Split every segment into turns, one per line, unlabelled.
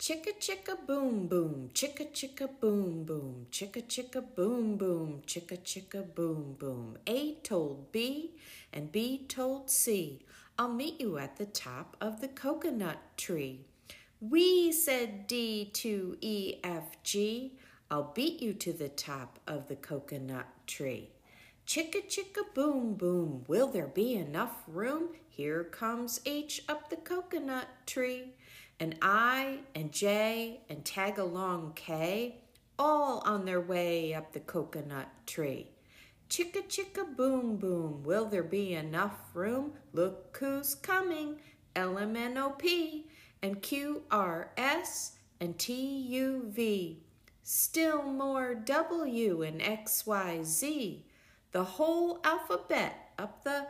Chicka chicka boom boom, chicka chicka boom boom, chicka chicka boom boom, chicka chicka boom boom. A told B and B told C, I'll meet you at the top of the coconut tree. We said D to E F G, I'll beat you to the top of the coconut tree. Chicka chicka boom boom, will there be enough room? Here comes H up the coconut tree and I and J and tag along K, all on their way up the coconut tree. Chicka chicka boom boom, will there be enough room? Look who's coming, LMNOP and QRS and TUV. Still more W and XYZ. The whole alphabet up the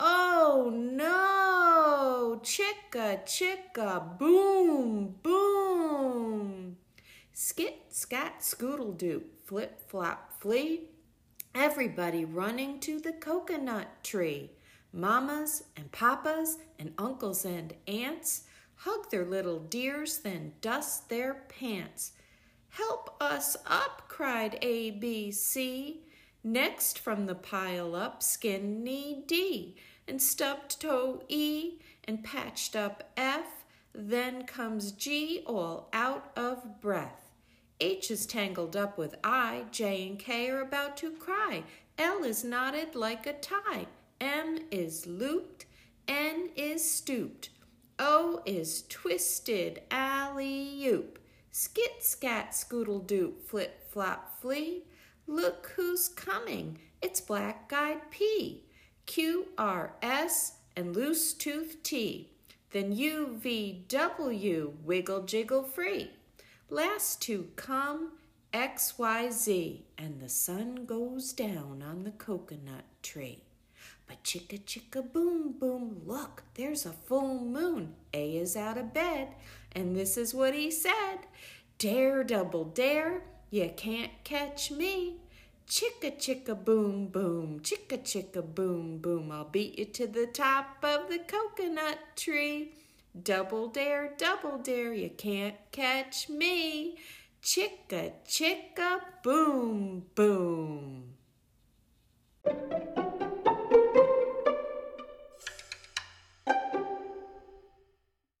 Oh no! Chicka, chicka, boom, boom. Skit, scat, scoodle doo, flip, flop, flee. Everybody running to the coconut tree. Mamas and papas and uncles and aunts hug their little dears, then dust their pants. Help us up, cried A, B, C. Next from the pile up, skinny D, and stubbed toe E, and patched up F. Then comes G, all out of breath. H is tangled up with I, J and K are about to cry. L is knotted like a tie. M is looped, N is stooped. O is twisted, alley oop. Skit, scat, scoodle doop, flip, flop, flee. Look who's coming. It's Black Eyed P, Q, R, S, and Loose Tooth T. Then U, V, W, wiggle jiggle free. Last to come, X, Y, Z, and the sun goes down on the coconut tree. But chicka chicka boom boom, look, there's a full moon. A is out of bed, and this is what he said Dare, double dare, you can't catch me. Chicka chicka boom boom, chicka chicka boom boom. I'll beat you to the top of the coconut tree. Double dare, double dare, you can't catch me. Chicka chicka boom boom.